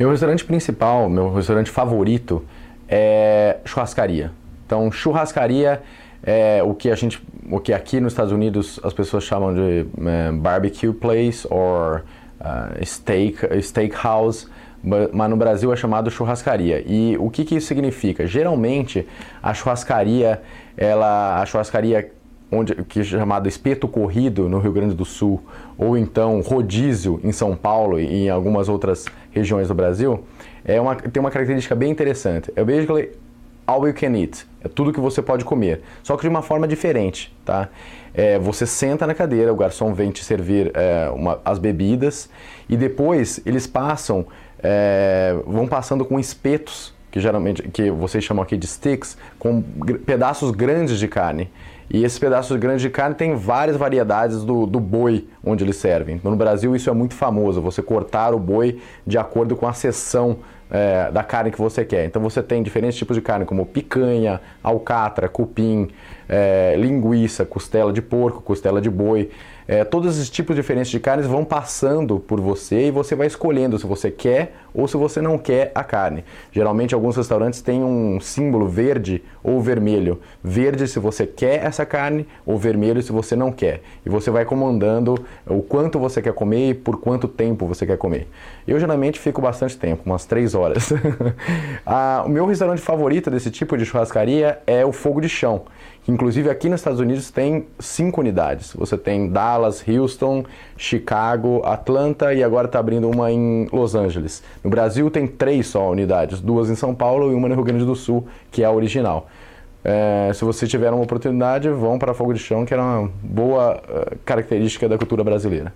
Meu restaurante principal, meu restaurante favorito é churrascaria. Então, churrascaria é o que a gente, o que aqui nos Estados Unidos as pessoas chamam de é, barbecue place or uh, steak steakhouse, mas no Brasil é chamado churrascaria. E o que, que isso significa? Geralmente a churrascaria, ela, a churrascaria onde, que é chamado espeto corrido no Rio Grande do Sul, ou então rodízio em São Paulo e em algumas outras regiões do Brasil, é uma, tem uma característica bem interessante. É basically all you can eat. É tudo que você pode comer, só que de uma forma diferente, tá? É, você senta na cadeira, o garçom vem te servir é, uma, as bebidas e depois eles passam, é, vão passando com espetos que geralmente que vocês chamam aqui de sticks, com pedaços grandes de carne. E esses pedaços grandes de carne têm várias variedades do, do boi onde eles servem. Então, no Brasil isso é muito famoso, você cortar o boi de acordo com a seção é, da carne que você quer. Então você tem diferentes tipos de carne, como picanha, alcatra, cupim, é, linguiça, costela de porco, costela de boi. É, todos esses tipos diferentes de carnes vão passando por você e você vai escolhendo se você quer ou se você não quer a carne. Geralmente alguns restaurantes têm um símbolo verde ou vermelho. Verde se você quer essa carne ou vermelho se você não quer. E você vai comandando o quanto você quer comer e por quanto tempo você quer comer. Eu geralmente fico bastante tempo, umas 3 horas. ah, o meu restaurante favorito desse tipo de churrascaria é o Fogo de Chão. Inclusive aqui nos Estados Unidos tem cinco unidades. Você tem Dallas, Houston, Chicago, Atlanta e agora está abrindo uma em Los Angeles. No Brasil tem três só unidades, duas em São Paulo e uma no Rio Grande do Sul, que é a original. É, se você tiver uma oportunidade, vão para Fogo de Chão, que é uma boa uh, característica da cultura brasileira.